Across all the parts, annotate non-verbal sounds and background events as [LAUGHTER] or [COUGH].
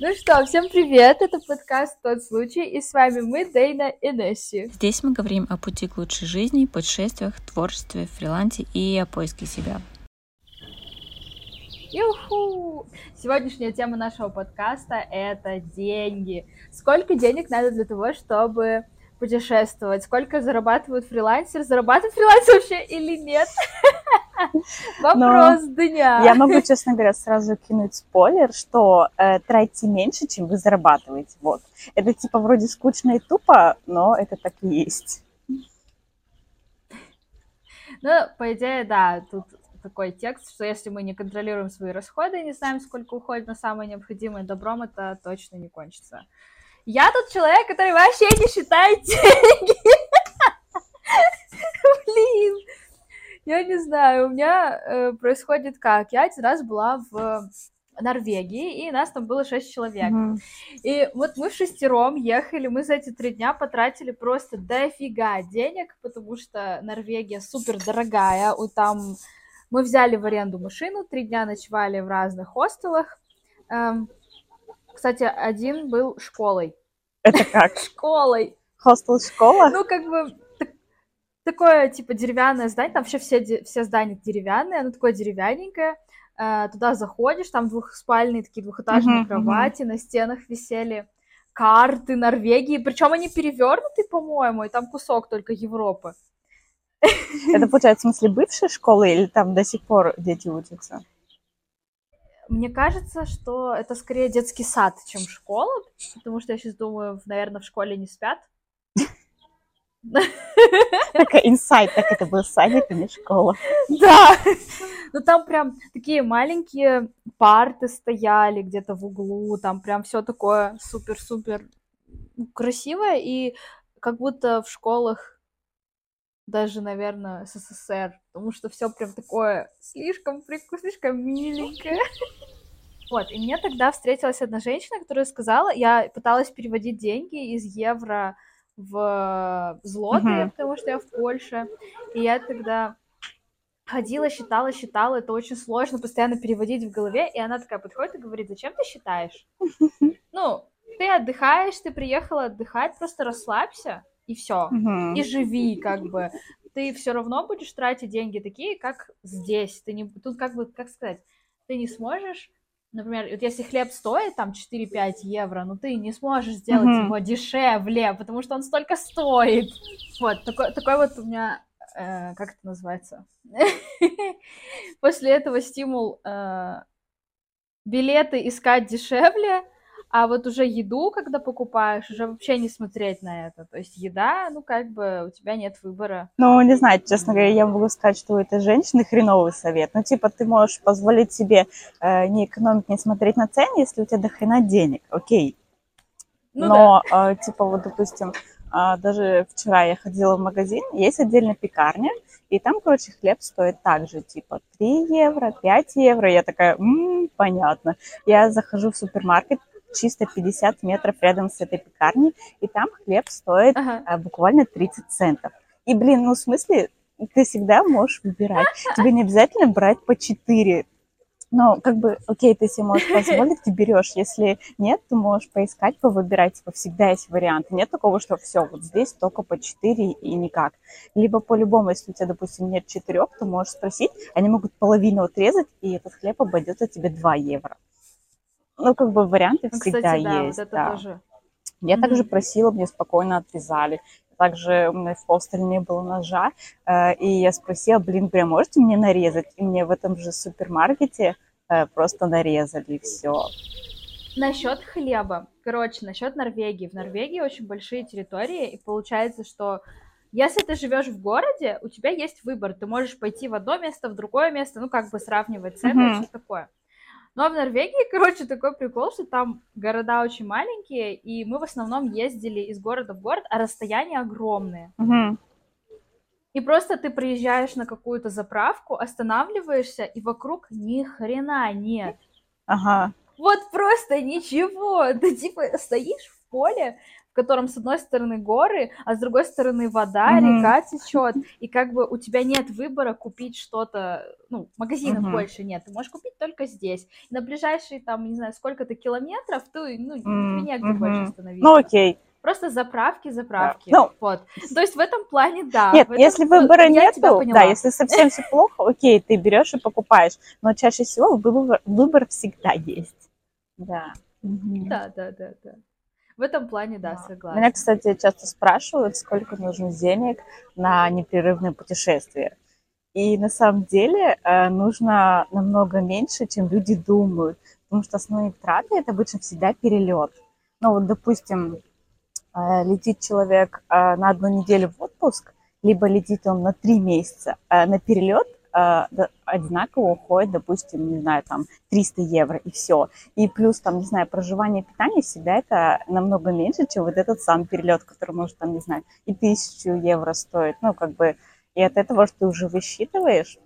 Ну что, всем привет! Это подкаст «Тот случай», и с вами мы, Дейна и Несси. Здесь мы говорим о пути к лучшей жизни, путешествиях, творчестве, фрилансе и о поиске себя. Юху! Сегодняшняя тема нашего подкаста — это деньги. Сколько денег надо для того, чтобы путешествовать? Сколько зарабатывают фрилансеры? Зарабатывают фрилансер вообще или нет? [LAUGHS] Вопрос дня. Я могу, честно говоря, сразу кинуть спойлер, что э, тратите меньше, чем вы зарабатываете. Вот. Это типа вроде скучно и тупо, но это так и есть. Ну, по идее, да, тут такой текст, что если мы не контролируем свои расходы и не знаем, сколько уходит на самое необходимое добром, это точно не кончится. Я тут человек, который вообще не считает деньги. [LAUGHS] Блин, я не знаю, у меня э, происходит как? Я один раз была в Норвегии, и нас там было шесть человек. Mm-hmm. И вот мы в шестером ехали, мы за эти три дня потратили просто дофига денег, потому что Норвегия супер дорогая, там мы взяли в аренду машину, три дня ночевали в разных хостелах. Эм, кстати, один был школой. Это как? Школой. Хостел школа? Ну, как бы такое, типа, деревянное здание, там вообще все, все здания деревянные, оно такое деревянненькое, э, туда заходишь, там двухспальные такие двухэтажные uh-huh, кровати, uh-huh. на стенах висели карты Норвегии, причем они перевернуты, по-моему, и там кусок только Европы. Это, получается, в смысле бывшей школы или там до сих пор дети учатся? Мне кажется, что это скорее детский сад, чем школа, потому что я сейчас думаю, наверное, в школе не спят. Такая инсайт, так это был садик, а не школа. Да, ну там прям такие маленькие парты стояли где-то в углу, там прям все такое супер-супер красивое, и как будто в школах даже, наверное, СССР, потому что все прям такое слишком прикольно, слишком миленькое. [LAUGHS] Вот, и мне тогда встретилась одна женщина, которая сказала, я пыталась переводить деньги из евро в злоты, uh-huh. потому что я в Польше. И я тогда ходила, считала, считала. Это очень сложно постоянно переводить в голове. И она такая подходит и говорит, зачем ты считаешь? [LAUGHS] Ну, ты отдыхаешь, ты приехала отдыхать, просто расслабься и все. Uh-huh. И живи, как бы. Ты все равно будешь тратить деньги такие, как здесь. Ты не... Тут как бы, как сказать, ты не сможешь например, вот если хлеб стоит там 4-5 евро, ну ты не сможешь сделать mm-hmm. его дешевле, потому что он столько стоит. Вот, такой, такой вот у меня, э, как это называется? [LAUGHS] После этого стимул э, билеты искать дешевле, а вот уже еду, когда покупаешь, уже вообще не смотреть на это. То есть еда, ну, как бы у тебя нет выбора. Ну, не знаю, честно говоря, я могу сказать, что у этой женщины хреновый совет. Ну, типа, ты можешь позволить себе э, не экономить, не смотреть на цены, если у тебя до хрена денег, окей. Ну, Но, да. э, типа, вот, допустим, э, даже вчера я ходила в магазин, есть отдельно пекарня, и там, короче, хлеб стоит также, типа, 3 евро, 5 евро. Я такая, м-м, понятно. Я захожу в супермаркет, чисто 50 метров рядом с этой пекарней, и там хлеб стоит ага. а, буквально 30 центов. И, блин, ну, в смысле, ты всегда можешь выбирать. [LAUGHS] Тебе не обязательно брать по 4. Но, как бы, окей, ты себе можешь позволить, ты берешь. Если нет, ты можешь поискать, повыбирать. Типа, всегда есть варианты. Нет такого, что все, вот здесь только по 4 и никак. Либо по-любому, если у тебя, допустим, нет 4, то можешь спросить, они могут половину отрезать, и этот хлеб обойдется тебе 2 евро. Ну, как бы варианты ну, всегда кстати, да, есть. Вот это да. тоже. Я mm-hmm. также просила, мне спокойно отрезали. Также у меня в хостеле не было ножа, э, и я спросила, блин, прям можете мне нарезать? И мне в этом же супермаркете э, просто нарезали, и все. Насчет хлеба. Короче, насчет Норвегии. В Норвегии очень большие территории, и получается, что если ты живешь в городе, у тебя есть выбор. Ты можешь пойти в одно место, в другое место, ну, как бы сравнивать цены mm-hmm. и все такое. Ну, а в Норвегии, [LAUGHS] короче, такой прикол, что там города очень маленькие, и мы в основном ездили из города в город, а расстояния огромные. Угу. И просто ты приезжаешь на какую-то заправку, останавливаешься, и вокруг ни хрена нет. Ага. Вот просто ничего. [LAUGHS] Ты типа стоишь в поле, котором с одной стороны горы, а с другой стороны вода, Мгм. река течет, и как бы у тебя нет выбора купить что-то, ну, магазинов Мгм. больше нет, ты можешь купить только здесь. И на ближайшие, там, не знаю, сколько-то километров, ты, ну, тебе негде больше мгм. остановиться. Ну, окей. Просто заправки, заправки. Ну, вот. То есть в этом плане, да. Нет, этом- если ну, выбора тебя нету, да, если совсем все плохо, окей, ты берешь и покупаешь. Но чаще всего выбор, выбор всегда есть. Да. Да, да, да, да. В этом плане, да, согласна. Меня, кстати, часто спрашивают, сколько нужно денег на непрерывное путешествие. И на самом деле э, нужно намного меньше, чем люди думают. Потому что основные траты это обычно всегда перелет. Ну вот, допустим, э, летит человек э, на одну неделю в отпуск, либо летит он на три месяца. На перелет одинаково уходит, допустим, не знаю, там 300 евро и все. И плюс там, не знаю, проживание, питание всегда это намного меньше, чем вот этот сам перелет, который может там, не знаю, и тысячу евро стоит. Ну, как бы, и от этого, что ты уже высчитываешь,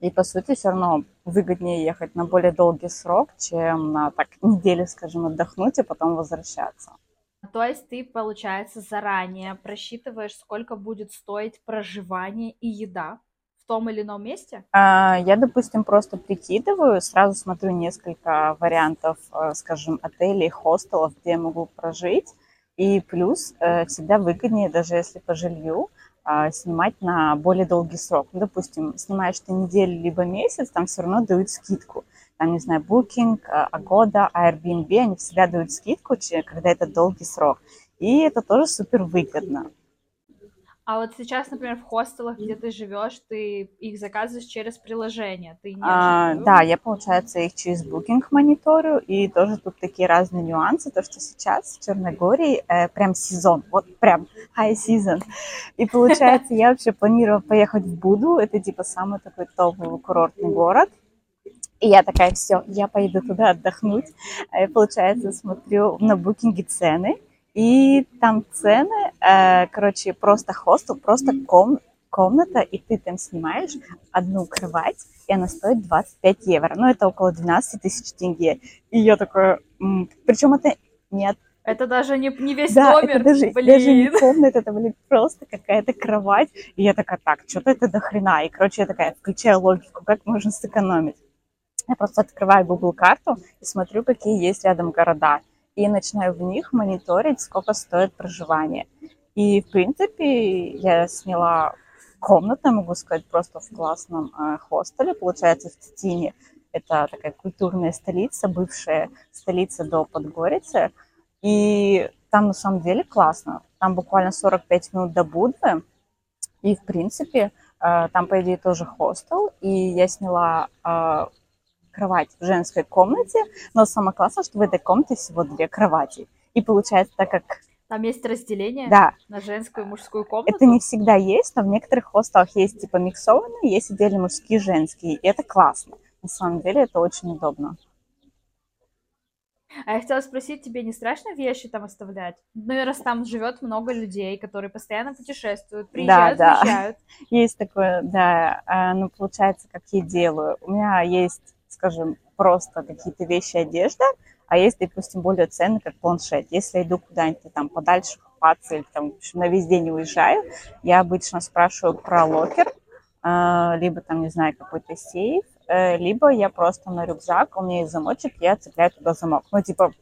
и по сути все равно выгоднее ехать на более долгий срок, чем на так неделю, скажем, отдохнуть и потом возвращаться. То есть ты, получается, заранее просчитываешь, сколько будет стоить проживание и еда том или ином месте? А, Я, допустим, просто прикидываю, сразу смотрю несколько вариантов, э, скажем, отелей, хостелов, где я могу прожить. И плюс э, всегда выгоднее, даже если по жилью, а, снимать на более долгий срок. Ну, допустим, снимаешь ты неделю либо месяц, там все равно дают скидку. Там, не знаю, Booking, э, Agoda, Airbnb, они всегда дают скидку, когда это долгий срок. И это тоже супер выгодно. А вот сейчас, например, в хостелах, где ты живешь, ты их заказываешь через приложение. Ты не А, да, я, получается, их через Booking мониторю, и тоже тут такие разные нюансы, то, что сейчас в Черногории э, прям сезон, вот прям high season. И, получается, я вообще планировала поехать в Буду, это типа самый такой топовый курортный город, и я такая, все, я поеду туда отдохнуть. А я, получается, смотрю на букинге цены, и там цены, э, короче, просто хостел, просто ком, комната, и ты там снимаешь одну кровать, и она стоит 25 евро. Ну, это около 12 тысяч тенге. И я такая... Причем это не от Это даже не, не весь да, номер. это даже, Блин. даже не комната, это, блин, просто какая-то кровать. И я такая, так, что-то это до хрена. И, короче, я такая, включаю логику, как можно сэкономить. Я просто открываю Google карту и смотрю, какие есть рядом города. И начинаю в них мониторить, сколько стоит проживание. И, в принципе, я сняла комнату, могу сказать, просто в классном э, хостеле, получается, в Тетине. Это такая культурная столица, бывшая столица до Подгорицы. И там на самом деле классно. Там буквально 45 минут до Будвы. И, в принципе, э, там, по идее, тоже хостел. И я сняла э, кровать в женской комнате. Но самое классное, что в этой комнате всего две кровати. И получается, так как, Там есть разделение да, на женскую и мужскую комнату. это не всегда есть, но в некоторых хостелах есть типа миксованные, есть отдельно мужские и женские. И это классно. На самом деле это очень удобно. А я хотела спросить, тебе не страшно вещи там оставлять? Ну, раз там живет много людей, которые постоянно путешествуют, приезжают, да. уезжают. [LAUGHS] Есть такое, да, а, ну, получается, как я делаю. У меня есть, скажем, просто какие-то вещи, одежда, а есть, допустим, более ценный, как планшет. Если я иду куда-нибудь там подальше купаться или там, в общем, на весь день уезжаю, я обычно спрашиваю про локер, а, либо там, не знаю, какой-то сейф, э, либо я просто на рюкзак, у меня есть замочек, я цепляю туда замок. Ну, типа,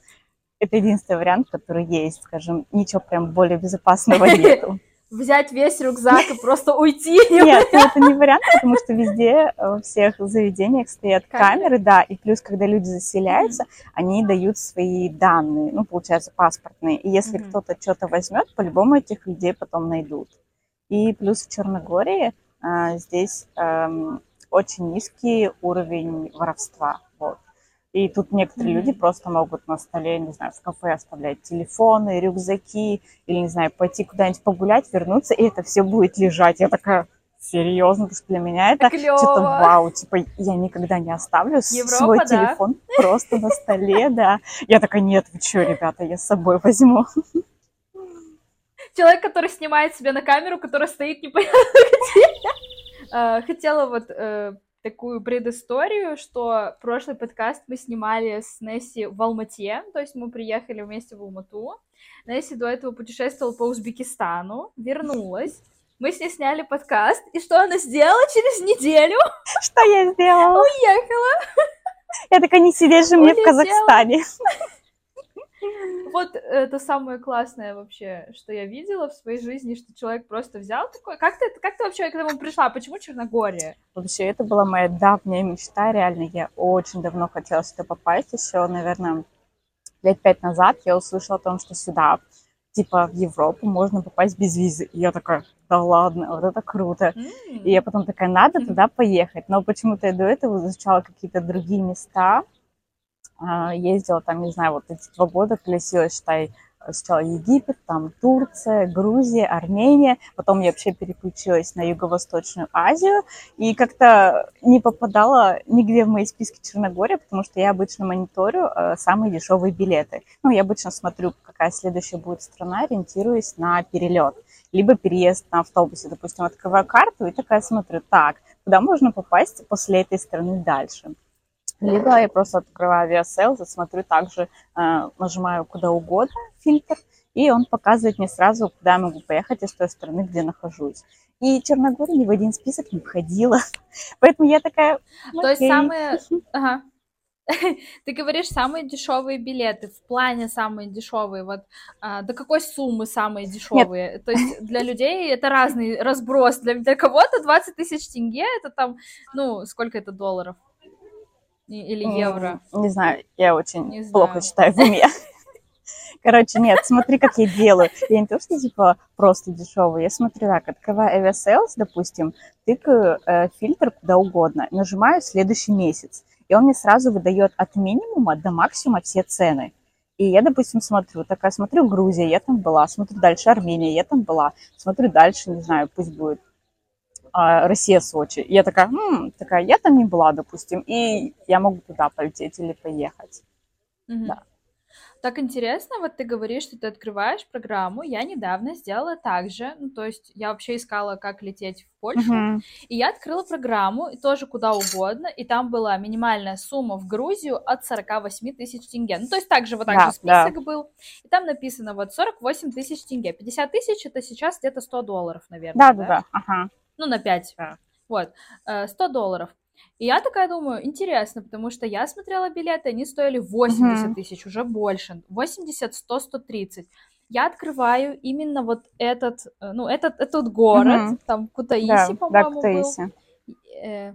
это единственный вариант, который есть, скажем, ничего прям более безопасного [LAUGHS] нету. Взять весь рюкзак и просто уйти. [LAUGHS] Нет, ну, это не [LAUGHS] вариант, потому что везде, э, во всех заведениях стоят Камеры. да, и плюс, когда люди заселяются, они дают свои данные, ну, получается, паспортные. И если кто-то что-то возьмет, по-любому этих людей потом найдут. И плюс в Черногории а, здесь эм, очень низкий уровень воровства. И тут некоторые Мгм. люди просто могут на столе, не знаю, в кафе оставлять телефоны, рюкзаки, или, не знаю, пойти куда-нибудь погулять, вернуться, и это все будет лежать. Я такая, серьезно, потому что для меня это Клёво. что-то вау, типа, я никогда не оставлю Европа, свой да? телефон [LAUGHS] просто на столе, да. Я такая, нет, вы что, ребята, я с собой возьму. Человек, который снимает себя на камеру, которая стоит непонятно [LAUGHS] где. А, Хотела вот э, такую предысторию, что прошлый подкаст мы снимали с Несси в Алмате, то есть мы приехали вместе в Алмату. Несси до этого путешествовала по Узбекистану, вернулась. Мы с ней сняли подкаст, и что она сделала через неделю? [LAUGHS] Что я сделала? Уехала. Я такая, не сидеть же мне в. Казахстане. [LAUGHS] [LAUGHS] Вот это самое классное вообще, что я видела в своей жизни, что человек просто взял такой. Как ты, как ты вообще к этому пришла? Почему Черногория? Вообще, это была моя давняя мечта, реально. Я очень давно хотела сюда попасть. Еще, наверное, лет пять назад я услышала о том, что сюда, типа, в Европу можно попасть без визы. И я такая, да ладно, вот это круто. И я потом такая, надо туда поехать. Но почему-то я до этого изучала какие-то другие места. А, Ездила там, не знаю, вот эти два года колесила, считай, сначала Египет, там Турция, Грузия, Армения. Потом я вообще переключилась на Юго-Восточную Азию и как-то не попадала нигде в мои списки Черногория, потому что я обычно мониторю э, самые дешевые билеты. Ну, я обычно смотрю, какая следующая будет страна, ориентируюсь на перелет либо переезд на автобусе. Допустим, открываю карту и такая смотрю, так, куда можно попасть после этой страны дальше. Либо я просто открываю Aviasales и смотрю также, э, нажимаю куда угодно фильтр, и он показывает мне сразу, куда я могу поехать из той страны, где нахожусь. И Черногория ни в один список не входила. [LAUGHS] Поэтому я такая, То есть самые... Ага. [LAUGHS] Ты говоришь самые дешевые билеты. В плане самые дешевые. Вот а, до какой суммы самые дешевые? То есть для людей это разный разброс. Для, для кого-то 20 тысяч тенге это там, ну, сколько это долларов? Или евро? Не знаю, я очень Не плохо знаю. читаю в уме. [LAUGHS] Короче, нет, смотри, как я делаю. Я не то, что типа просто дешевый. Я смотрю так, открываю Aviasales, допустим, тыкаю э, фильтр куда угодно, нажимаю следующий месяц, и он мне сразу выдает от минимума до максимума все цены. И я, допустим, смотрю, такая, смотрю Грузия, я там была, смотрю дальше Армения, я там была, смотрю дальше, не знаю, пусть будет а, Россия, Сочи. И я такая, «М, такая, я там не была, допустим, и я могу туда полететь или поехать. Мгм. Да. Так интересно, вот ты говоришь, что ты открываешь программу. Я недавно сделала так же. Ну, то есть я вообще искала, как лететь в Польшу. Мгм. И я открыла программу, и тоже куда угодно, и там была минимальная сумма в Грузию от 48 тысяч тенге. Ну, то есть также вот так Да, же список был, и там написано вот 48 тысяч тенге. 50 тысяч это сейчас где-то 100 долларов, наверное. Да, да, да, ага. Ну, на 5. Да. Вот, э, 100 долларов. И я такая думаю, интересно, потому что я смотрела билеты, они стоили 80 Мгм. тысяч, уже больше. 80, 100, 130. Я открываю именно вот этот, э, ну, этот, этот город, Мгм. там Кутаиси, Да, да, по-моему, был Кутаиси. э,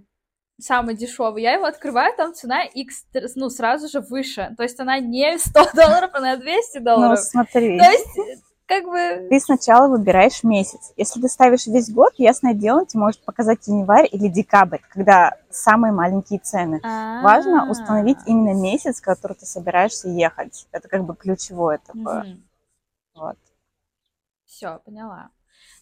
самый дешевый. Я его открываю, там цена X, ну, сразу же выше. То есть она не 100 [LAUGHS] долларов, она 200 Ну, долларов. смотри, То есть, э, как бы... ты сначала выбираешь месяц. Если ты ставишь весь год, ясное дело, тебе может показать январь или декабрь, когда самые маленькие цены. Важно установить именно месяц, в который ты собираешься ехать. Это как бы ключевое такое. Вот. Все, поняла.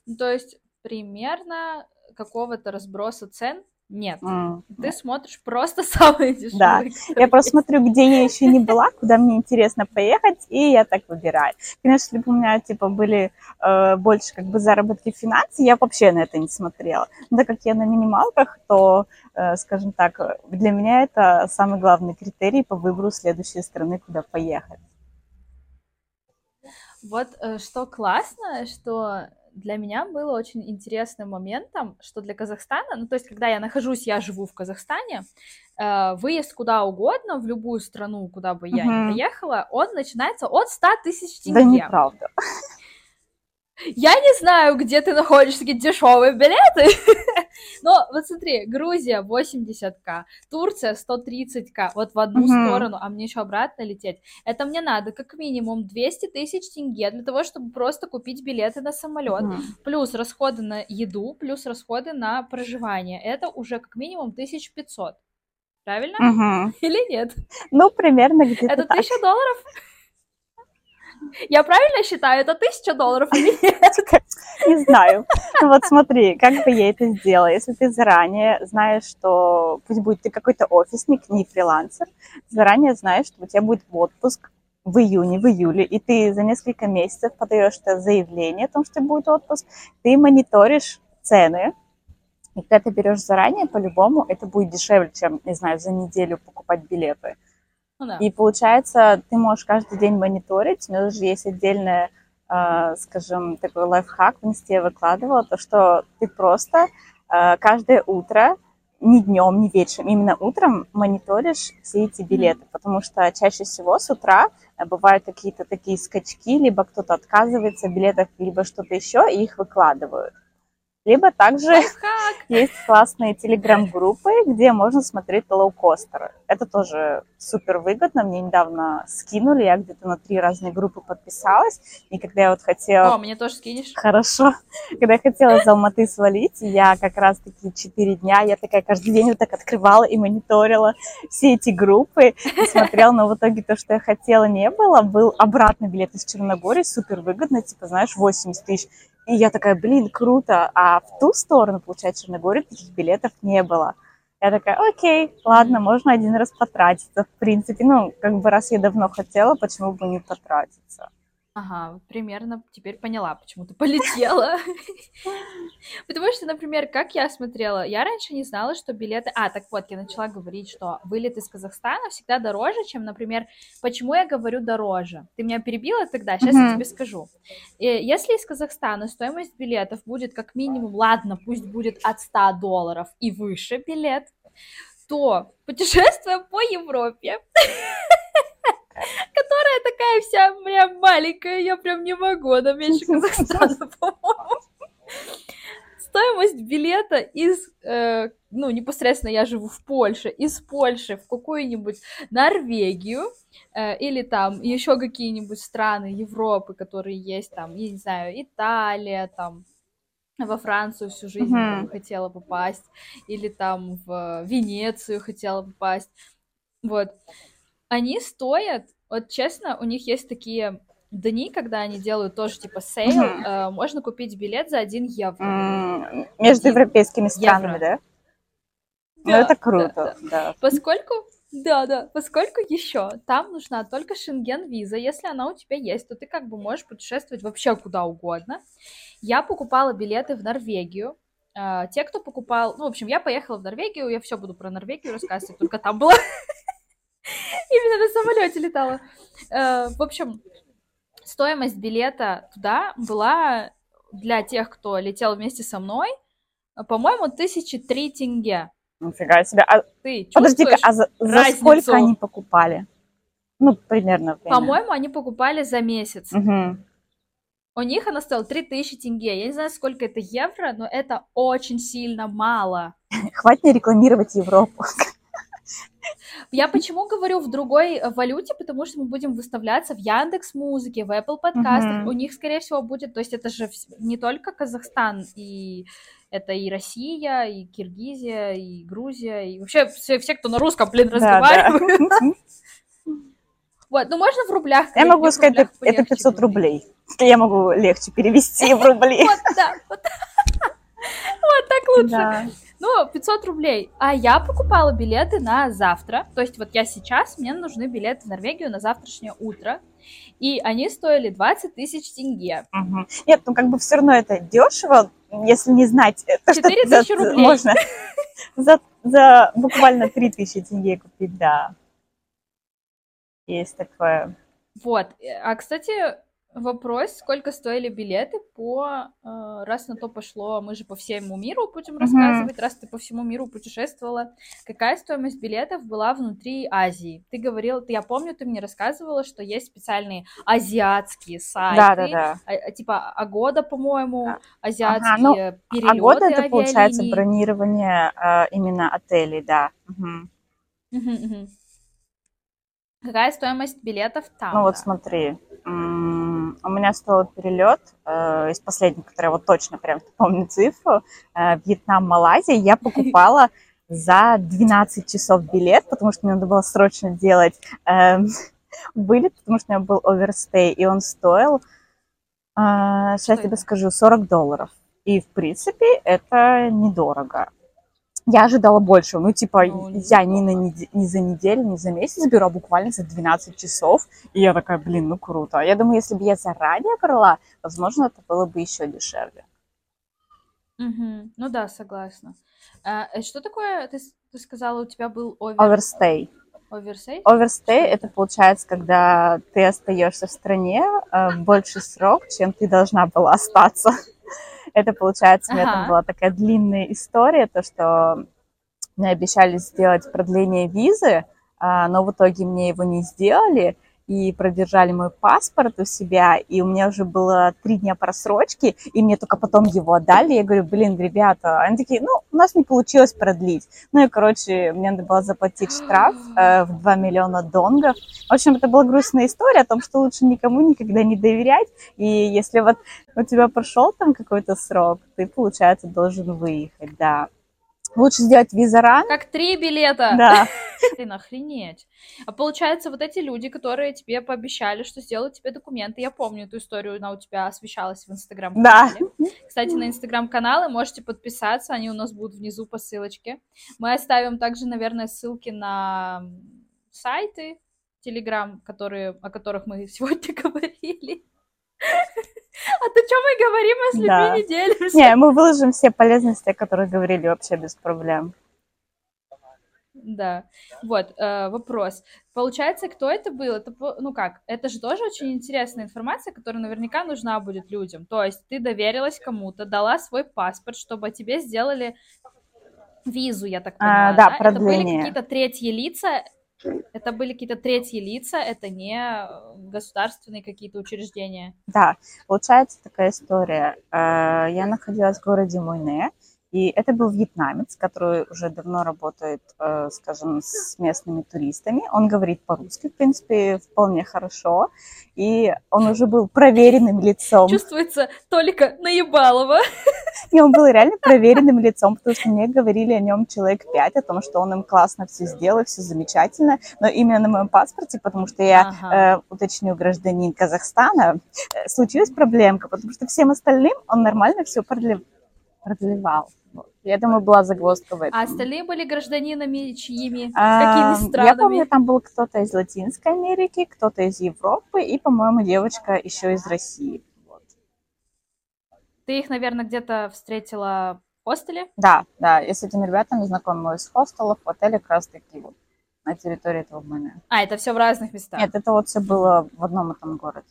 Ну, то есть примерно какого-то разброса цен нет. М. Ты смотришь просто [LAUGHS] самые дешевые. Да. которые Я просто смотрю, где я еще не была, куда мне интересно поехать, и я так выбираю. Конечно, если бы у меня типа были э, больше как бы заработки в финансы, я вообще на это не смотрела. Но так как я на минималках, то, э, скажем так, для меня это самый главный критерий по выбору следующей страны, куда поехать. Вот э, что классно, что для меня было очень интересным моментом, что для Казахстана, ну то есть когда я нахожусь, я живу в Казахстане, э, выезд куда угодно, в любую страну, куда бы я Мгм. ни поехала, он начинается от 100 тысяч Да тенге. неправда. Я не знаю, где ты находишь такие дешевые билеты, [LAUGHS] но вот смотри, Грузия 80к, Турция 130к, вот в одну Мгм. сторону, а мне еще обратно лететь. Это мне надо как минимум 200 тысяч тенге для того, чтобы просто купить билеты на самолет, Мгм. плюс расходы на еду, плюс расходы на проживание. Это уже как минимум 1500. Правильно? Мгм. [LAUGHS] Или нет? Ну, примерно где-то Это так. 1000 долларов? Я правильно считаю? Это 1000 долларов или нет? [LAUGHS] Не знаю. Ну вот смотри, как бы я это сделала. Если ты заранее знаешь, что пусть будет ты какой-то офисник, не фрилансер, заранее знаешь, что у тебя будет отпуск в июне, в июле, и ты за несколько месяцев подаешь это заявление о том, что будет отпуск, ты мониторишь цены, И когда ты берешь заранее, по-любому это будет дешевле, чем, не знаю, за неделю покупать билеты. Ну да. И получается, ты можешь каждый день мониторить, у меня даже есть отдельная, скажем, такой лайфхак в инсте я выкладывала, то, что ты просто э, каждое утро, не днем, не вечером, именно утром мониторишь все эти билеты, потому что чаще всего с утра э, бывают какие-то такие скачки, либо кто-то отказывается от билетов, либо что-то еще, и их выкладывают. Либо также Лайфхак! [LAUGHS] есть классные телеграм-группы, где можно смотреть лоукостеры. Это тоже супер выгодно. Мне недавно скинули, я где-то на три разные группы подписалась. И когда я вот хотела... О, мне тоже скинешь? Хорошо. [LAUGHS] Когда я хотела из Алматы свалить, я как раз таки четыре дня, я такая каждый день вот так открывала и мониторила все эти группы, и смотрела, но в итоге то, что я хотела, не было. Был обратный билет из Черногории, супер выгодно, типа, знаешь, 80 тысяч. И я такая, блин, круто. А в ту сторону, получается, в Черногории таких билетов не было. Я такая, окей, ладно, можно один раз потратиться, в принципе. Ну, как бы раз я давно хотела, почему бы не потратиться? Ага, примерно теперь поняла, почему ты полетела. [LAUGHS] Потому что, например, как я смотрела, я раньше не знала, что билеты... А, так вот, я начала говорить, что вылет из Казахстана всегда дороже, чем, например, почему я говорю дороже? Ты меня перебила тогда, сейчас я тебе скажу. Э, Если из Казахстана стоимость билетов будет как минимум, ладно, пусть будет от 100 долларов и выше билет, то путешествуя по Европе, [LAUGHS] которая такая вся прям маленькая, я прям не могу, она меньше Казахстана, по-моему. Стоимость билета из, э, ну, непосредственно я живу в Польше, из Польши в какую-нибудь Норвегию э, или там еще какие-нибудь страны Европы, которые есть там, я не знаю, Италия, там, во Францию всю жизнь Мгм. там хотела попасть, или там в Венецию хотела попасть. Вот. Они стоят, вот честно, у них есть такие дни, когда они делают тоже типа sale, Мгм. э, можно купить билет за 1 евро. М, Между европейскими странами, да? Ну, Да, это да, круто, да. Поскольку, да, да, поскольку еще там нужна только шенген-виза, если она у тебя есть, то ты как бы можешь путешествовать вообще куда угодно. Я покупала билеты в Норвегию. А, Те, кто покупал, ну, в общем, я поехала в Норвегию, я все буду про Норвегию рассказывать, только там была. [LAUGHS] Именно на самолете летала. Э, В общем, стоимость билета туда была для тех, кто летел вместе со мной, по-моему, тысячи три тенге. Нифига себе. А, Ты подожди-ка, чувствуешь? а за, за сколько они покупали? Ну, примерно время. По-моему, они покупали за месяц. Мгм. У них она стоила 3000 тенге. Я не знаю, сколько это евро, но это очень сильно мало. [LAUGHS] Хватит мне рекламировать Европу. Я почему говорю в другой э, валюте? Потому что мы будем выставляться в Яндекс Музыке, в Apple подкастах. Мгм. У них, скорее всего, будет... То есть это же не только Казахстан, и это и Россия, и Киргизия, и Грузия, и вообще все, все кто на русском, блин, Да, да. разговаривают. Вот, ну можно в рублях. Я могу сказать, это, рублях это полегче 500 говорить. рублей. Я могу легче перевести в рубли. Вот, да, вот. Вот так лучше. Да. Ну, 500 рублей. А я покупала билеты на завтра. То есть вот я сейчас, мне нужны билеты в Норвегию на завтрашнее утро. И они стоили 20 тысяч тенге. Мгм. Нет, ну как бы все равно это дешево, если не знать, э, то, что 4000 за- рублей. можно [LAUGHS] за, за буквально 3000 тенге купить, да. Есть такое. Вот. А, кстати, вопрос, сколько стоили билеты по... э, Раз на то пошло, мы же по всему миру будем рассказывать, раз ты по всему миру путешествовала. Какая стоимость билетов была внутри Азии? Ты говорила, ты, я помню, ты мне рассказывала, что есть специальные азиатские сайты. Да, да, да. а- а, типа Агода, по-моему, А, азиатские ну, перелеты А год это получается авиалиний. бронирование э, именно отелей, да. Мгм. Мгм, мгм. Какая стоимость билетов там? Ну вот смотри, у меня стоил перелет э, из последних, который вот точно прям [LAUGHS] помню цифру, э, Вьетнам, Малайзия, я покупала за 12 часов билет, потому что мне надо было срочно делать э, [LAUGHS] вылет, потому что у меня был оверстей, и он стоил, э, сейчас тебе скажу, 40 долларов. И, в принципе, это недорого. Я ожидала большего. Ну, типа, Ну, я не, на не за неделю, не за месяц беру, а буквально за 12 часов. И я такая, блин, ну круто. Я думаю, если бы я заранее брала, возможно, это было бы еще дешевле. Мгм. Ну да, согласна. А, э, что такое, ты, ты сказала, у тебя был овер... Оверстей. Оверстей Что это получается, когда ты остаешься в стране э, больше срок, чем ты должна была остаться. Это получается, у меня там Ага. была такая длинная история, то что мне обещали сделать продление визы, а, но в итоге мне его не сделали и продержали мой паспорт у себя, и у меня уже было три дня просрочки, и мне только потом его отдали. Я говорю, блин, ребята, они такие, ну, у нас не получилось продлить. Ну и, короче, мне надо было заплатить штраф э, в 2 миллиона донгов. В общем, это была грустная история о том, что лучше никому никогда не доверять, и если вот у тебя прошел там какой-то срок, ты, получается, должен выехать, да. Лучше сделать виза рано, Как три билета. да. Блин, охренеть. А получается, вот эти люди, которые тебе пообещали, что сделают тебе документы, я помню эту историю, она у тебя освещалась в инстаграм-канале. Кстати, на инстаграм-каналы можете подписаться, они у нас будут внизу по ссылочке. Мы оставим также, наверное, ссылки на сайты, телеграм, которые, о которых мы [LAUGHS] сегодня [LAUGHS] говорили. А то что мы говорим, если Да. мы не делимся? Не, мы выложим все полезности, о которых говорили вообще без проблем. Да. Вот, э, вопрос. Получается, кто это был? Это, ну как, это же тоже очень интересная информация, которая наверняка нужна будет людям. То есть ты доверилась кому-то, дала свой паспорт, чтобы тебе сделали визу, я так А, понимаю, да, Это были продление. какие-то третьи лица, это были какие-то третьи лица, это не э, государственные какие-то учреждения. Да, получается такая история. Э, Я находилась в городе Муйне, и это был вьетнамец, который уже давно работает, э, скажем, с местными туристами. Он говорит по-русски, в принципе, вполне хорошо, и он уже был проверенным лицом. Чувствуется Толика Наебалова. И он был реально проверенным лицом, потому что мне говорили о нем человек пять, о том, что он им классно все сделал, все замечательно. Но именно на моем паспорте, потому что я, Ага. э, уточню, гражданин Казахстана, э, случилась проблемка, потому что всем остальным он нормально все продлевал. Вот. Я думаю, была загвоздка в этом. А остальные были гражданинами чьими? А, Какими Я странами? помню, там был кто-то из Латинской Америки, кто-то из Европы и, по-моему, девочка еще из России. Вот. Ты их, наверное, где-то встретила в хостеле? Да, да, я с этими ребятами знакомилась с хостелов, в отеле как раз таки вот на территории этого МН. А, это все в разных местах. Нет, это вот все было в одном этом городе.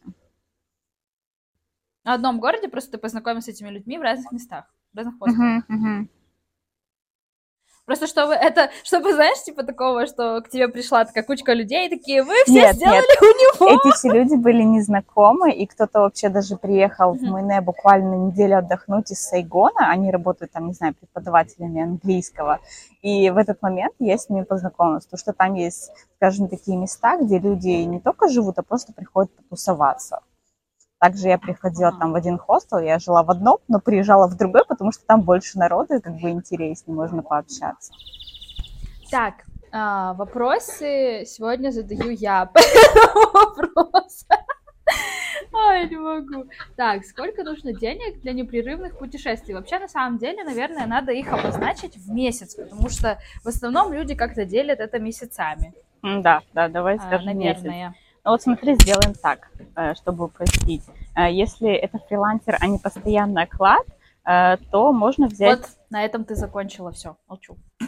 В одном городе просто ты познакомился с этими людьми в разных местах, в разных хостелах. Мгм, мгм. Просто чтобы это, чтобы, знаешь, типа такого, что к тебе пришла такая кучка людей, и такие, вы все Нет, сделали нет. у него. Эти все люди были незнакомы, и кто-то вообще даже приехал в Мгм. Муйне буквально неделю отдохнуть из Сайгона. Они работают там, не знаю, преподавателями английского. И в этот момент я с ними познакомилась, потому что там есть, скажем, такие места, где люди не только живут, а просто приходят потусоваться. Также я приходила там в один хостел, я жила в одном, но приезжала в другой, потому что там больше народу, и как бы интереснее, можно пообщаться. Так, а, вопросы сегодня задаю я. [LAUGHS] Вопрос. Ой, не могу. Так, сколько нужно денег для непрерывных путешествий? Вообще, на самом деле, наверное, надо их обозначить в месяц, потому что в основном люди как-то делят это месяцами, Да, да, давай а, скажем месяц. Наверное. Ну вот смотри, сделаем так, э, чтобы упростить. Э, Если это фрилансер, а не постоянный оклад, э, то можно взять... Вот на этом ты закончила все. Молчу. [LAUGHS]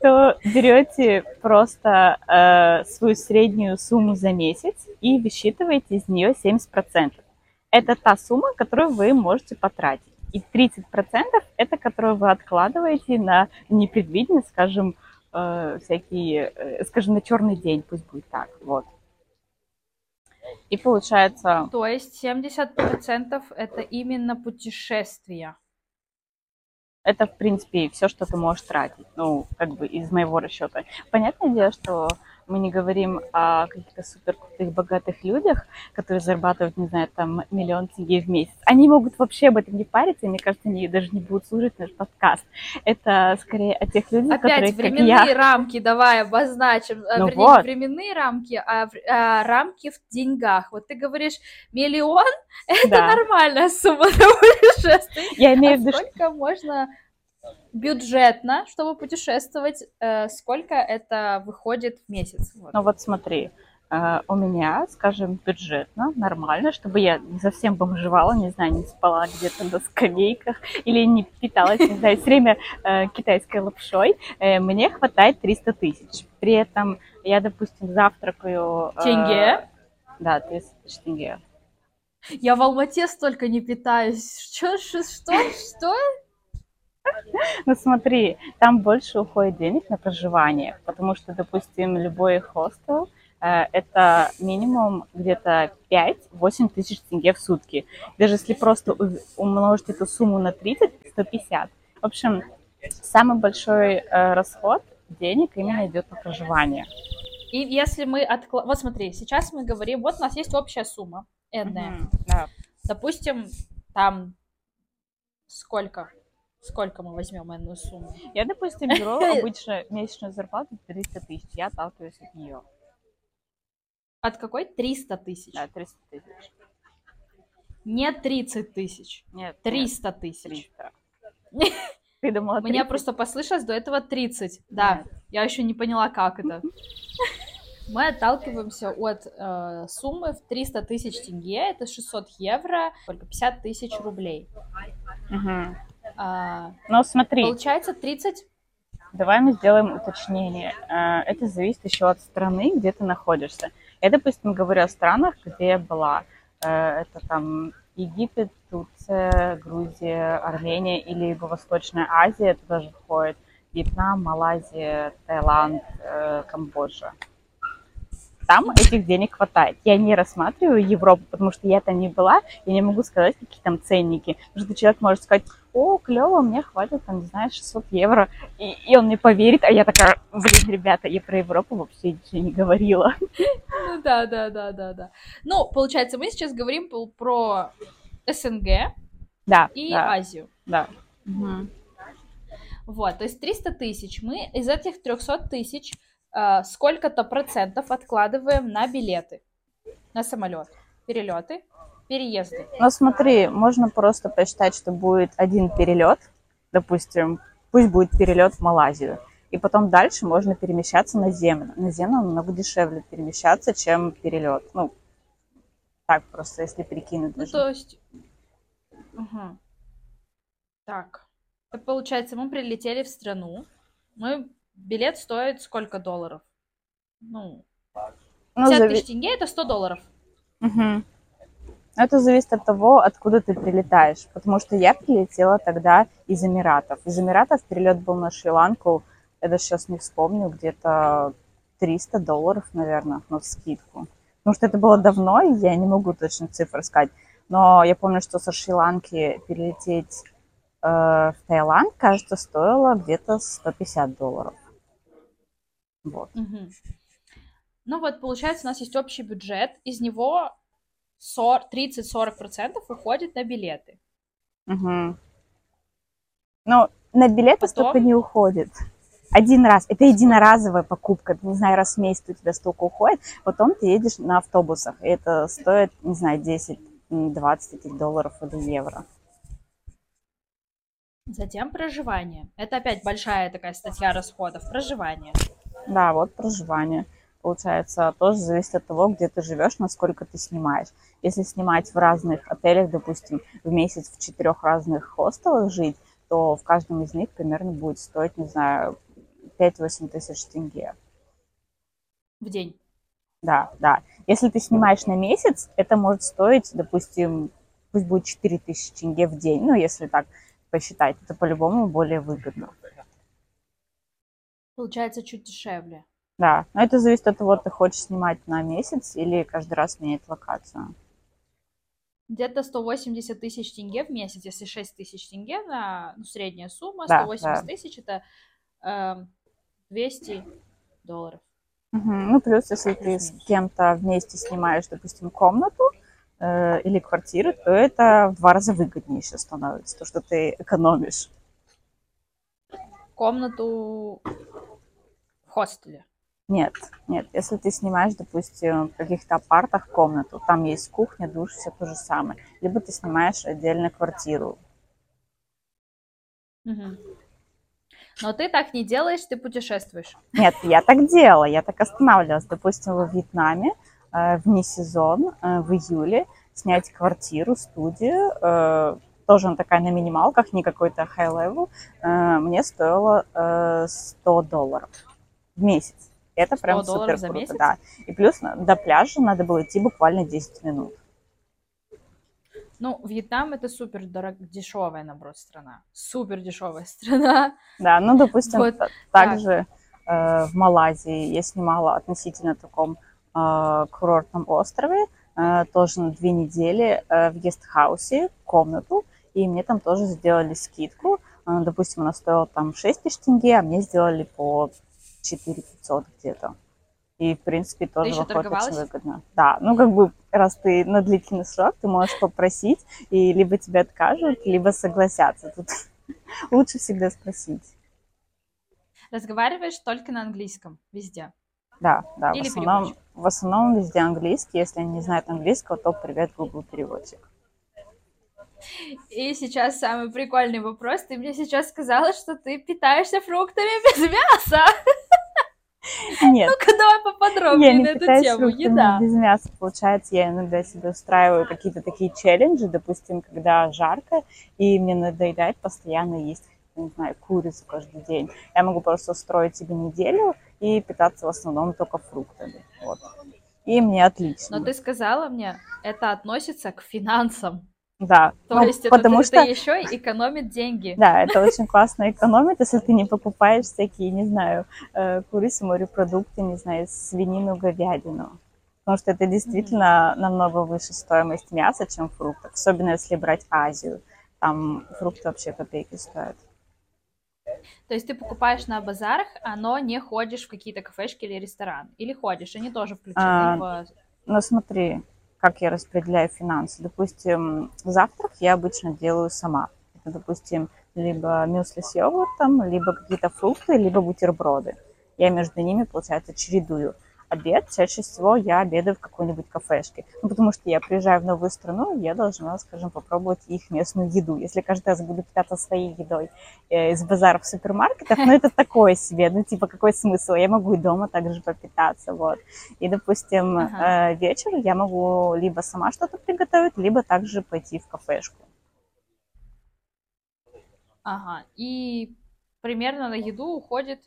то берете просто э, свою среднюю сумму за месяц и высчитываете из нее 70%. Это та сумма, которую вы можете потратить. И 30% это которую вы откладываете на непредвиденные, скажем, э, всякие, э, скажем, на черный день, пусть будет так, вот. И получается, То есть 70% это именно путешествия. это, в принципе, все, что ты можешь тратить, ну, как бы из моего расчета. Понятное дело, что мы не говорим о каких-то супер крутых, богатых людях, которые зарабатывают, не знаю, там, миллион тенге в месяц. Они могут вообще об этом не париться, и мне кажется, они даже не будут слушать наш подкаст. Это скорее о тех людях, которые, Опять как временные я... рамки давай обозначим. А, Ну Вернее, вот. временные рамки, а, а рамки в деньгах. Вот ты говоришь, миллион [LAUGHS] — это Да. нормальная сумма [LAUGHS] путешествий. Я А имею в виду, что сколько можно бюджетно, чтобы путешествовать, э, сколько это выходит в месяц? Вот. Ну вот смотри, Э, у меня, скажем, бюджетно, нормально, чтобы я не совсем бомжевала, не знаю, не спала где-то на скамейках или не питалась, не знаю, все время э, китайской лапшой, мне хватает 300 тысяч. При этом я, допустим, завтракаю... Тенге? Да, 300 тысяч тенге. Я в Алмате столько не питаюсь. Что, что, что? Ну смотри, там больше уходит денег на проживание, потому что, допустим, любой хостел Э, это минимум где-то 5-8 тысяч тенге в сутки. Даже если просто умножить эту сумму на 30, 150. В общем, самый большой э, расход денег именно идет на проживание. И если мы откладываем... Вот смотри, сейчас мы говорим, вот у нас есть общая сумма, энная. Mm-hmm, да. Допустим, там сколько? Сколько мы возьмем энную сумму? Я, допустим, беру [LAUGHS] обычно месячную зарплату 300 тысяч, я отталкиваюсь от нее. От какой? 300 тысяч. Да, 300 тысяч. Не 30 тысяч. Нет. 300 тысяч. 300. [LAUGHS] Ты думала 30? Мне просто послышалось до этого 30. Да, Нет. я еще не поняла, как это. [LAUGHS] Мы отталкиваемся от э, суммы в 300 тысяч тенге, это 600 евро, только 50 тысяч рублей. Угу. А, ну, смотри. Получается 30 Давай мы сделаем уточнение. Э, это зависит еще от страны, где ты находишься. Я, допустим, говорю о странах, где я была. Э, это там Египет, Турция, Грузия, Армения или Юго-Восточная Азия, это даже входит Вьетнам, Малайзия, Таиланд, э, Камбоджа там этих денег хватает. Я не рассматриваю Европу, потому что я там не была, я не могу сказать, какие там ценники. Потому что человек может сказать, о, клево, мне хватит, там, не знаю, 600 евро, и, и он мне поверит, а я такая, блин, ребята, я про Европу вообще ничего не говорила. Ну да, да, да, да, да. Ну, получается, мы сейчас говорим про СНГ да, и да, Азию. Да. Угу. Вот, то есть 300 тысяч. Мы из этих 300 тысяч Э, сколько-то процентов откладываем на билеты, на самолет, перелеты, переезды. Ну смотри, можно просто посчитать, что будет один перелет, допустим, пусть будет перелет в Малайзию, и потом дальше можно перемещаться на землю. На землю намного дешевле перемещаться, чем перелет. Ну, так просто, если прикинуть. Ну, то есть... Угу. Так. Это получается, мы прилетели в страну, мы билет стоит сколько долларов? Ну, 50 ну, тысяч тенге это 100 долларов. Угу. Это зависит от того, откуда ты прилетаешь. Потому что я прилетела тогда из Эмиратов. Из Эмиратов перелет был на Шри-Ланку, даже сейчас не вспомню, где-то 300 долларов, наверное, на скидку. Потому что это было давно, и я не могу точно цифры сказать. Но я помню, что со Шри-Ланки перелететь э, в Таиланд, кажется, стоило где-то 150 долларов. Вот. Угу. Ну вот, получается, у нас есть общий бюджет, из него 30-40% уходит на билеты. Угу. Но на билеты Потом... столько не уходит. Один раз. Это единоразовая покупка. Не знаю, раз в месяц у тебя столько уходит. Потом ты едешь на автобусах. И это стоит, не знаю, 10-20 долларов или евро. Затем проживание. Это опять большая такая статья расходов. Проживание. Да, вот проживание. Получается, тоже зависит от того, где ты живешь, насколько ты снимаешь. Если снимать в разных отелях, допустим, в месяц в четырех разных хостелах жить, то в каждом из них примерно будет стоить, не знаю, 5-8 тысяч тенге. В день? Да, да. Если ты снимаешь на месяц, это может стоить, допустим, пусть будет 4 тысячи тенге в день. Ну, если так посчитать, это по-любому более выгодно. Получается чуть дешевле. Да, но это зависит от того, ты хочешь снимать на месяц или каждый раз менять локацию. Где-то 180 тысяч тенге в месяц, если 6 тысяч тенге на ну, средняя сумма, да, 180 да. тысяч это э, 200 долларов. Угу. Ну, плюс, если ты с кем-то вместе снимаешь, допустим, комнату э, или квартиру, то это в два раза выгоднее еще становится, то, что ты экономишь. Комнату хостеле? Нет, нет. Если ты снимаешь, допустим, в каких-то апартах комнату, там есть кухня, душ, все то же самое. Либо ты снимаешь отдельно квартиру. Угу. Но ты так не делаешь, ты путешествуешь. Нет, я так делала, я так останавливалась. Допустим, во Вьетнаме э, вне сезон, э, в июле, снять квартиру, студию, э, тоже она такая на минималках, не какой-то high-level, э, мне стоило э, 100 долларов в месяц. Это 100 прям супер круто, месяц? да. И плюс до пляжа надо было идти буквально 10 минут. Ну, Вьетнам это супер дорог... дешевая, наоборот, страна. Супер дешевая [LAUGHS] страна. Да, ну, допустим, Вот та- также э, в Малайзии я снимала относительно таком э, курортном острове, э, тоже на две недели э, в гестхаусе, комнату, и мне там тоже сделали скидку. Э, допустим, она стоила там 6 тысяч тенге, а мне сделали по 4 500 где-то. И, в принципе, тоже еще выходит очень выгодно. Да, ну, как бы, раз ты на длительный срок, ты можешь попросить, и либо тебе откажут, либо согласятся. Тут [LAUGHS] лучше всегда спросить. Разговариваешь только на английском везде. Да, да, Или в основном, переводчик. в основном везде английский. Если они не знают английского, то привет, Google переводчик. И сейчас самый прикольный вопрос. Ты мне сейчас сказала, что ты питаешься фруктами без мяса. Нет, Ну-ка, давай я поподробнее не на эту питаюсь тему. Еда. без мяса. Получается, я иногда себе устраиваю какие-то такие челленджи, допустим, когда жарко, и мне надоедает постоянно есть, не знаю, курицу каждый день. Я могу просто устроить себе неделю и питаться в основном только фруктами. Вот. И мне отлично. Но ты сказала мне, это относится к финансам. Да, То ну, есть это, потому это что... еще и экономит деньги. Да, это очень классно экономит, если ты не покупаешь всякие, не знаю, э, курицу, морепродукты, не знаю, свинину, говядину. Потому что это действительно намного выше стоимость мяса, чем фруктов. Особенно если брать Азию. Там фрукты вообще копейки стоят. То есть ты покупаешь на базарах, но не ходишь в какие-то кафешки или рестораны. Или ходишь, они тоже включены А, в... Но смотри, как я распределяю финансы. Допустим, завтрак я обычно делаю сама. Это, допустим, либо мюсли с йогуртом, либо какие-то фрукты, либо бутерброды. Я между ними, получается, чередую. Обед, чаще всего я обедаю в какой-нибудь кафешке. Ну, потому что я приезжаю в новую страну, я должна, скажем, попробовать их местную еду. Если каждый раз буду питаться своей едой э, из базаров супермаркетов, ну, это такое себе. Ну, типа, какой смысл? Я могу и дома также попитаться, вот. И, допустим, Ага. э, вечер я могу либо сама что-то приготовить, либо также пойти в кафешку. Ага. И примерно на еду уходит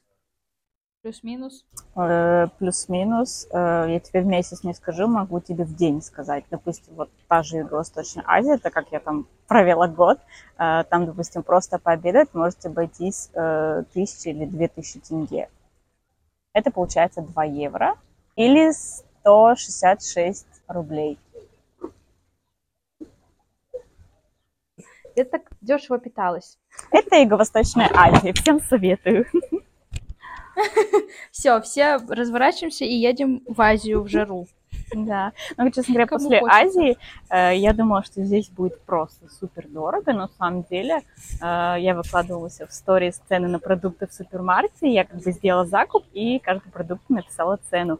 плюс-минус. Э, Плюс-минус, э, я тебе в месяц не скажу, могу тебе в день сказать. Допустим, вот та же Юго-Восточная Азия, так как я там провела год, э, там, допустим, просто пообедать можете обойтись тысячи или две тысячи тенге. Это получается 2 евро или 166 рублей. Ты так дешево питалась. Это Юго-Восточная Азия, всем советую. [LAUGHS] [LAUGHS] Все, все разворачиваемся и едем в Азию в жару. Да. Ну, честно говоря, Кому после хочется. Азии э, я думала, что здесь будет просто супер дорого, но на самом деле э, я выкладывала себе в сторис цены на продукты в супермаркете, я как бы сделала закуп и каждый продукт написала цену.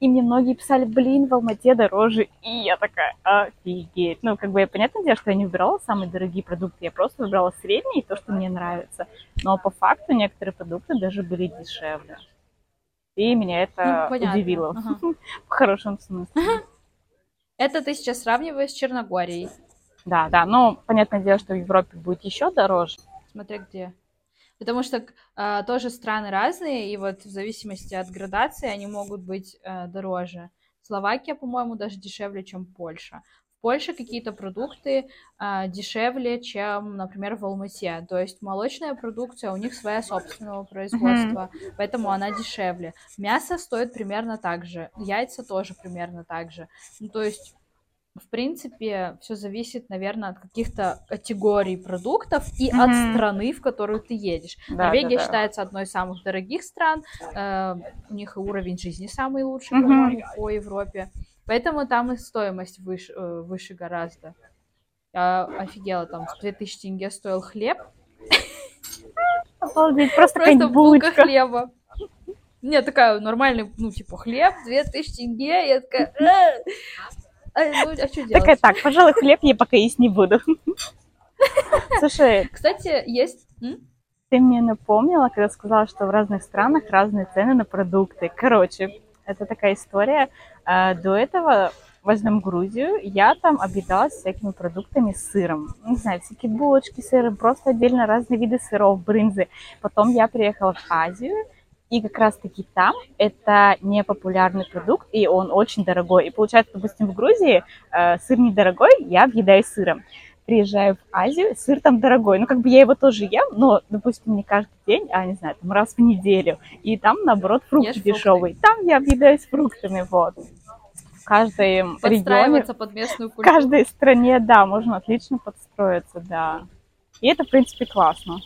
И мне многие писали, блин, в Алмате дороже, и я такая, офигеть. Ну, как бы я, понятное дело, что я не выбирала самые дорогие продукты, я просто выбрала средние, то, что мне нравится. Но по факту некоторые продукты даже были дешевле. И меня это Ну, понятно. удивило Ага. [LAUGHS] в хорошем смысле. Это ты сейчас сравниваешь с Черногорией. Да, да, но понятное дело, что в Европе будет еще дороже. Смотря где. Потому что а, тоже страны разные, и вот в зависимости от градации они могут быть а, дороже. Словакия, по-моему, даже дешевле, чем Польша. В Польше какие-то продукты а, дешевле, чем, например, в Алмате. То есть молочная продукция у них своя собственного производства, поэтому она дешевле. Мясо стоит примерно так же, яйца тоже примерно так же. Ну, то есть в принципе, все зависит, наверное, от каких-то категорий продуктов и от Мгм. страны, в которую ты едешь. Да, Норвегия да, да. считается одной из самых дорогих стран. э, у них и уровень жизни самый лучший, по-моему, по Европе. Поэтому там и стоимость выше, э, выше гораздо. Я офигела, там 2000 тенге стоил хлеб. Обалдеть, просто, Просто булка хлеба. Не, такая нормальный, ну, типа, хлеб, 2000 тенге. Я такая, «Э, а, ну, а что делать? Такая, так, пожалуй, хлеб я пока есть не буду. [LAUGHS] Слушай, Кстати, есть... Ты мне напомнила, когда сказала, что в разных странах разные цены на продукты. Короче, это такая история. А, до этого возьмем Грузию, я там объедалась всякими продуктами с сыром. Не знаю, всякие булочки с сыром, просто отдельно разные виды сыров, брынзы. Потом я приехала в Азию, и как раз-таки там это не популярный продукт, и он очень дорогой. И получается, допустим, в Грузии э, сыр недорогой, я объедаюсь сыром. Приезжаю в Азию, сыр там дорогой. Ну, как бы я его тоже ем, но, допустим, не каждый день, а, не знаю, там раз в неделю. И там, наоборот, фрукты Ешь дешевые. Фрукты. Там я объедаюсь фруктами, вот. В каждой регионе, под местную культуру. в каждой стране, да, можно отлично подстроиться, да. И это, в принципе, классно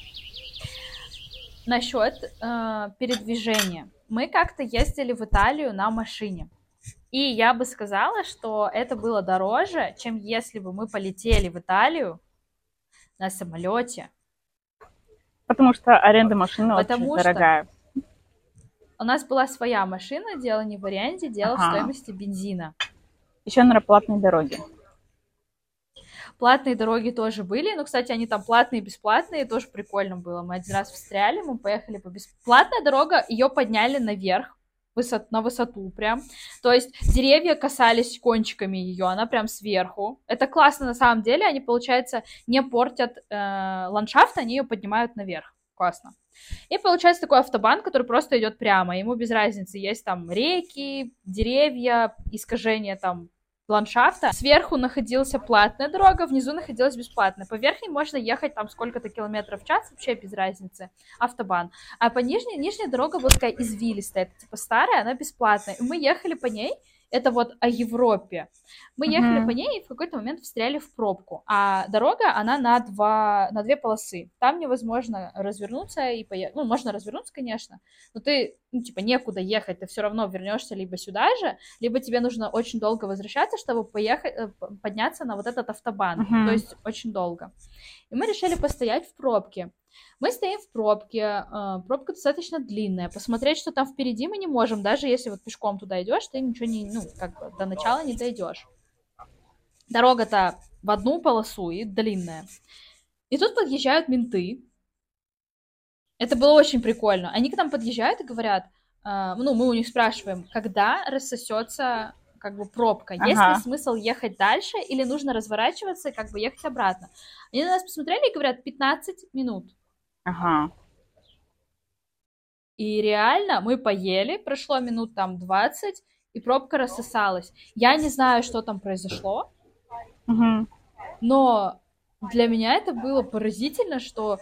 насчет э, передвижения. Мы как-то ездили в Италию на машине. И я бы сказала, что это было дороже, чем если бы мы полетели в Италию на самолете. Потому что аренда машины Потому очень дорогая. У нас была своя машина, дело не в аренде, дело ага. в стоимости бензина. Еще на платной дороге. Платные дороги тоже были, но, кстати, они там платные и бесплатные, тоже прикольно было. Мы один раз встряли, мы поехали по бесплатная дорога, ее подняли наверх, высот, на высоту прям. То есть деревья касались кончиками ее, она прям сверху. Это классно на самом деле, они, получается, не портят э, ландшафт, они ее поднимают наверх. Классно. И получается такой автобан, который просто идет прямо. Ему без разницы, есть там реки, деревья, искажения там ландшафта. Сверху находился платная дорога, внизу находилась бесплатная. По верхней можно ехать там сколько-то километров в час, вообще без разницы, автобан. А по нижней, нижняя дорога была такая извилистая, это типа старая, она бесплатная. И мы ехали по ней, это вот о Европе. Мы ехали mm-hmm. по ней и в какой-то момент встряли в пробку. А дорога, она на, два, на две полосы. Там невозможно развернуться и поехать. Ну, можно развернуться, конечно, но ты, ну, типа, некуда ехать, ты все равно вернешься либо сюда же, либо тебе нужно очень долго возвращаться, чтобы поехать, э, подняться на вот этот автобан. Mm-hmm. То есть очень долго. И мы решили постоять в пробке. Мы стоим в пробке, э, пробка достаточно длинная, посмотреть, что там впереди мы не можем, даже если вот пешком туда идешь, ты ничего не, ну, как бы до начала не дойдешь. Дорога-то в одну полосу и длинная. И тут подъезжают менты. Это было очень прикольно. Они к нам подъезжают и говорят, э, ну, мы у них спрашиваем, когда рассосется как бы пробка. Ага. Есть ли смысл ехать дальше или нужно разворачиваться и как бы ехать обратно? Они на нас посмотрели и говорят 15 минут. Ага. И реально мы поели, прошло минут там 20, и пробка рассосалась. Я не знаю, что там произошло, угу. но для меня это было поразительно, что,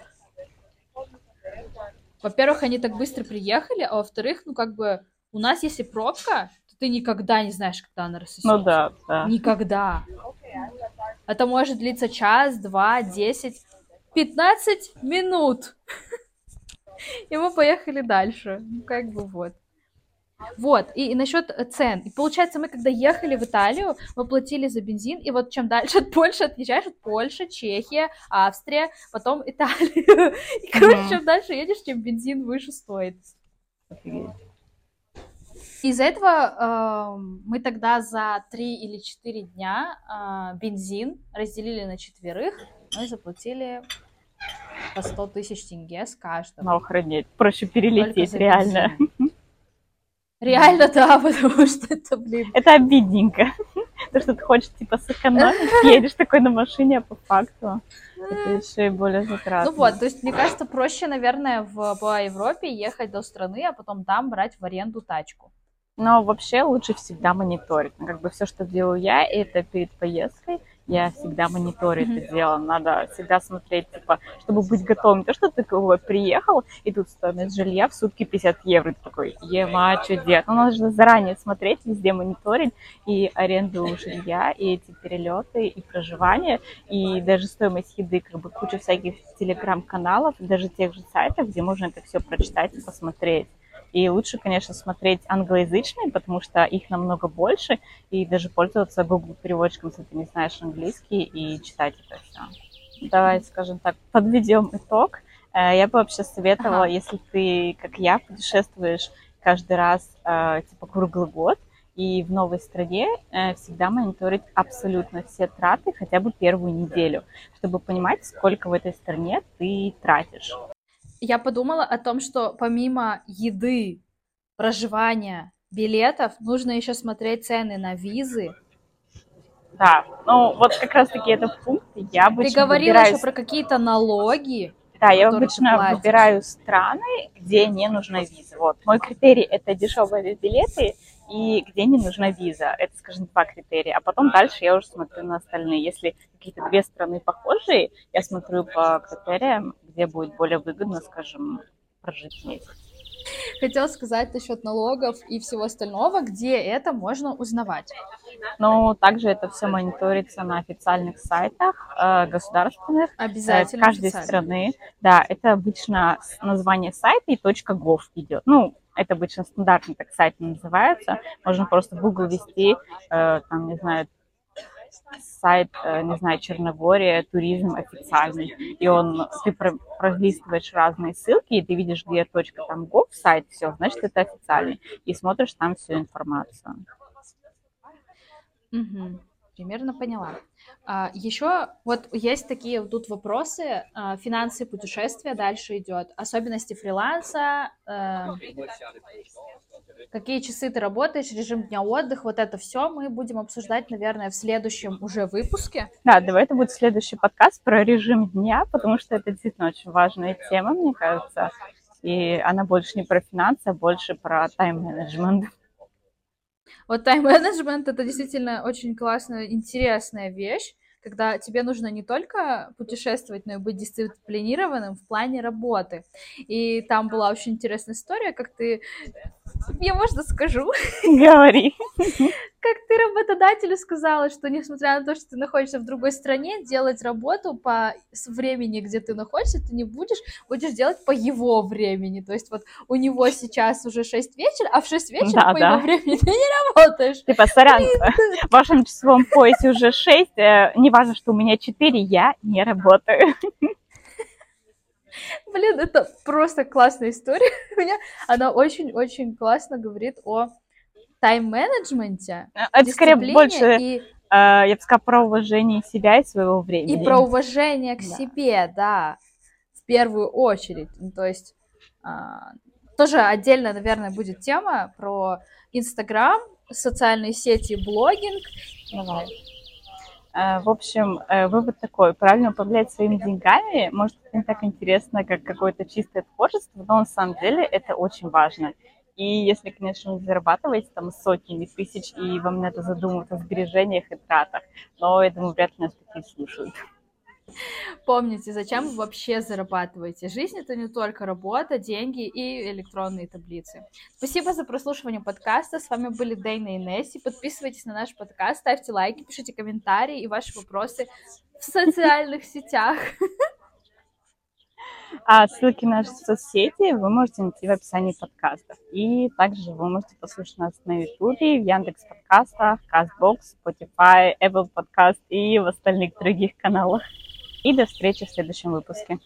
во-первых, они так быстро приехали, а во-вторых, ну как бы у нас если пробка, то ты никогда не знаешь, когда она рассосется. Ну да, да. Никогда. Это может длиться час, два, десять. 15 минут. И мы поехали дальше. Ну, как бы вот. Вот, и, и насчет цен. И получается, мы когда ехали в Италию, мы платили за бензин, и вот чем дальше от Польши отъезжаешь, от Польша, Чехия, Австрия, потом Италия. И, короче, mm-hmm. чем дальше едешь, тем бензин выше стоит. Из-за этого э, мы тогда за 3 или 4 дня э, бензин разделили на четверых, мы заплатили по 100 тысяч тенге с каждого. Ну, охренеть, проще перелететь, реально. Реально, да, [LAUGHS] потому что это, блин... Это обидненько. То, что ты хочешь, типа, сэкономить, едешь такой на машине, а по факту это еще и более затратно. Ну вот, то есть, мне кажется, проще, наверное, в, по Европе ехать до страны, а потом там брать в аренду тачку. Но вообще лучше всегда мониторить. Ну, как бы все, что делаю я, это перед поездкой – я всегда мониторю mm-hmm. это дело. Надо всегда смотреть, типа, чтобы быть готовым. То, что ты вот, приехал, и тут стоимость жилья в сутки 50 евро. Ты такой, ема, что делать? Ну, надо же заранее смотреть, везде мониторить и аренду жилья, и эти перелеты, и проживание, и даже стоимость еды, как бы куча всяких телеграм-каналов, даже тех же сайтов, где можно это все прочитать и посмотреть. И лучше, конечно, смотреть англоязычные, потому что их намного больше, и даже пользоваться Google переводчиком, если ты не знаешь английский, и читать это все. Давай, скажем так, подведем итог. Э, я бы вообще советовала, ага. если ты, как я, путешествуешь каждый раз, э, типа, круглый год, и в новой стране э, всегда мониторить абсолютно все траты хотя бы первую неделю, чтобы понимать, сколько в этой стране ты тратишь. Я подумала о том, что помимо еды, проживания, билетов, нужно еще смотреть цены на визы. Да, ну вот как раз-таки это пункт. Я обычно Ты говорила выбираю... еще про какие-то налоги. Да, я обычно выбираю страны, где не нужна виза. Вот. Мой критерий – это дешевые билеты и где не нужна виза. Это, скажем, два критерия. А потом дальше я уже смотрю на остальные. Если какие-то две страны похожие, я смотрю по критериям, где будет более выгодно, скажем, прожить месяц. Хотела сказать насчет налогов и всего остального, где это можно узнавать. Но также это все мониторится на официальных сайтах э, государственных э, Обязательно. каждой официально. страны. Да, это обычно название сайта и .gov идет. Ну, это обычно стандартно так сайт называется. Можно просто в Google ввести, э, там, не знаю, сайт, э, не знаю, Черногория, туризм официальный. И он, ты про- пролистываешь разные ссылки, и ты видишь, где точка там gov сайт, все, значит, это официальный. И смотришь там всю информацию. Мгм. Примерно поняла. А, еще вот есть такие тут вопросы. а, финансы путешествия дальше идет. Особенности фриланса. э, какие часы ты работаешь, режим дня отдых. Вот это все мы будем обсуждать, наверное, в следующем уже выпуске. Да, давай это будет следующий подкаст про режим дня, потому что это действительно очень важная тема, мне кажется. И она больше не про финансы, а больше про тайм-менеджмент. Вот тайм-менеджмент это действительно очень классная, интересная вещь, когда тебе нужно не только путешествовать, но и быть дисциплинированным в плане работы. И там была очень интересная история, как ты... Я, можно, скажу? Говори. Как ты работодателю сказала, что несмотря на то, что ты находишься в другой стране, делать работу по времени, где ты находишься, ты не будешь, будешь делать по его времени. То есть вот у него сейчас уже 6 вечера, а в 6 вечера Да, по да. его времени ты не работаешь. Типа, сорян, в вашем часовом поясе уже 6, не важно, что у меня 4, я не работаю. Блин, это просто классная история. У [LAUGHS] меня она очень-очень классно говорит о тайм-менеджменте, Это скорее больше, и, э, я бы сказала, про уважение себя и своего времени. и про уважение к Да. себе, да, в первую очередь. Ну, то есть а, тоже отдельно, наверное, будет тема про Инстаграм, социальные сети, блогинг. Давай. Э, В общем, э, вывод такой. Правильно управлять своими деньгами может быть не так интересно, как какое-то чистое творчество, но на самом деле это очень важно. И если, конечно, вы зарабатываете там сотнями тысяч, и вам надо задумываться о сбережениях и тратах, но я думаю, вряд ли нас такие слушают. [LAUGHS] Помните, зачем вы вообще зарабатываете? Жизнь это не только работа, деньги и электронные таблицы. Спасибо за прослушивание подкаста. С вами были Дэйна и Несси. Подписывайтесь на наш подкаст, ставьте лайки, пишите комментарии и ваши вопросы в социальных сетях. [LAUGHS] А ссылки на наши соцсети вы можете найти в описании подкастов. И также вы можете послушать нас на Ютубе, в Яндекс подкастах, Castbox, Spotify, Apple Podcast и в остальных других каналах. И до встречи в следующем выпуске.